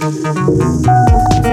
Música